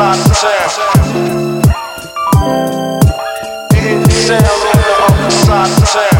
side of town. Sound on the other side of town.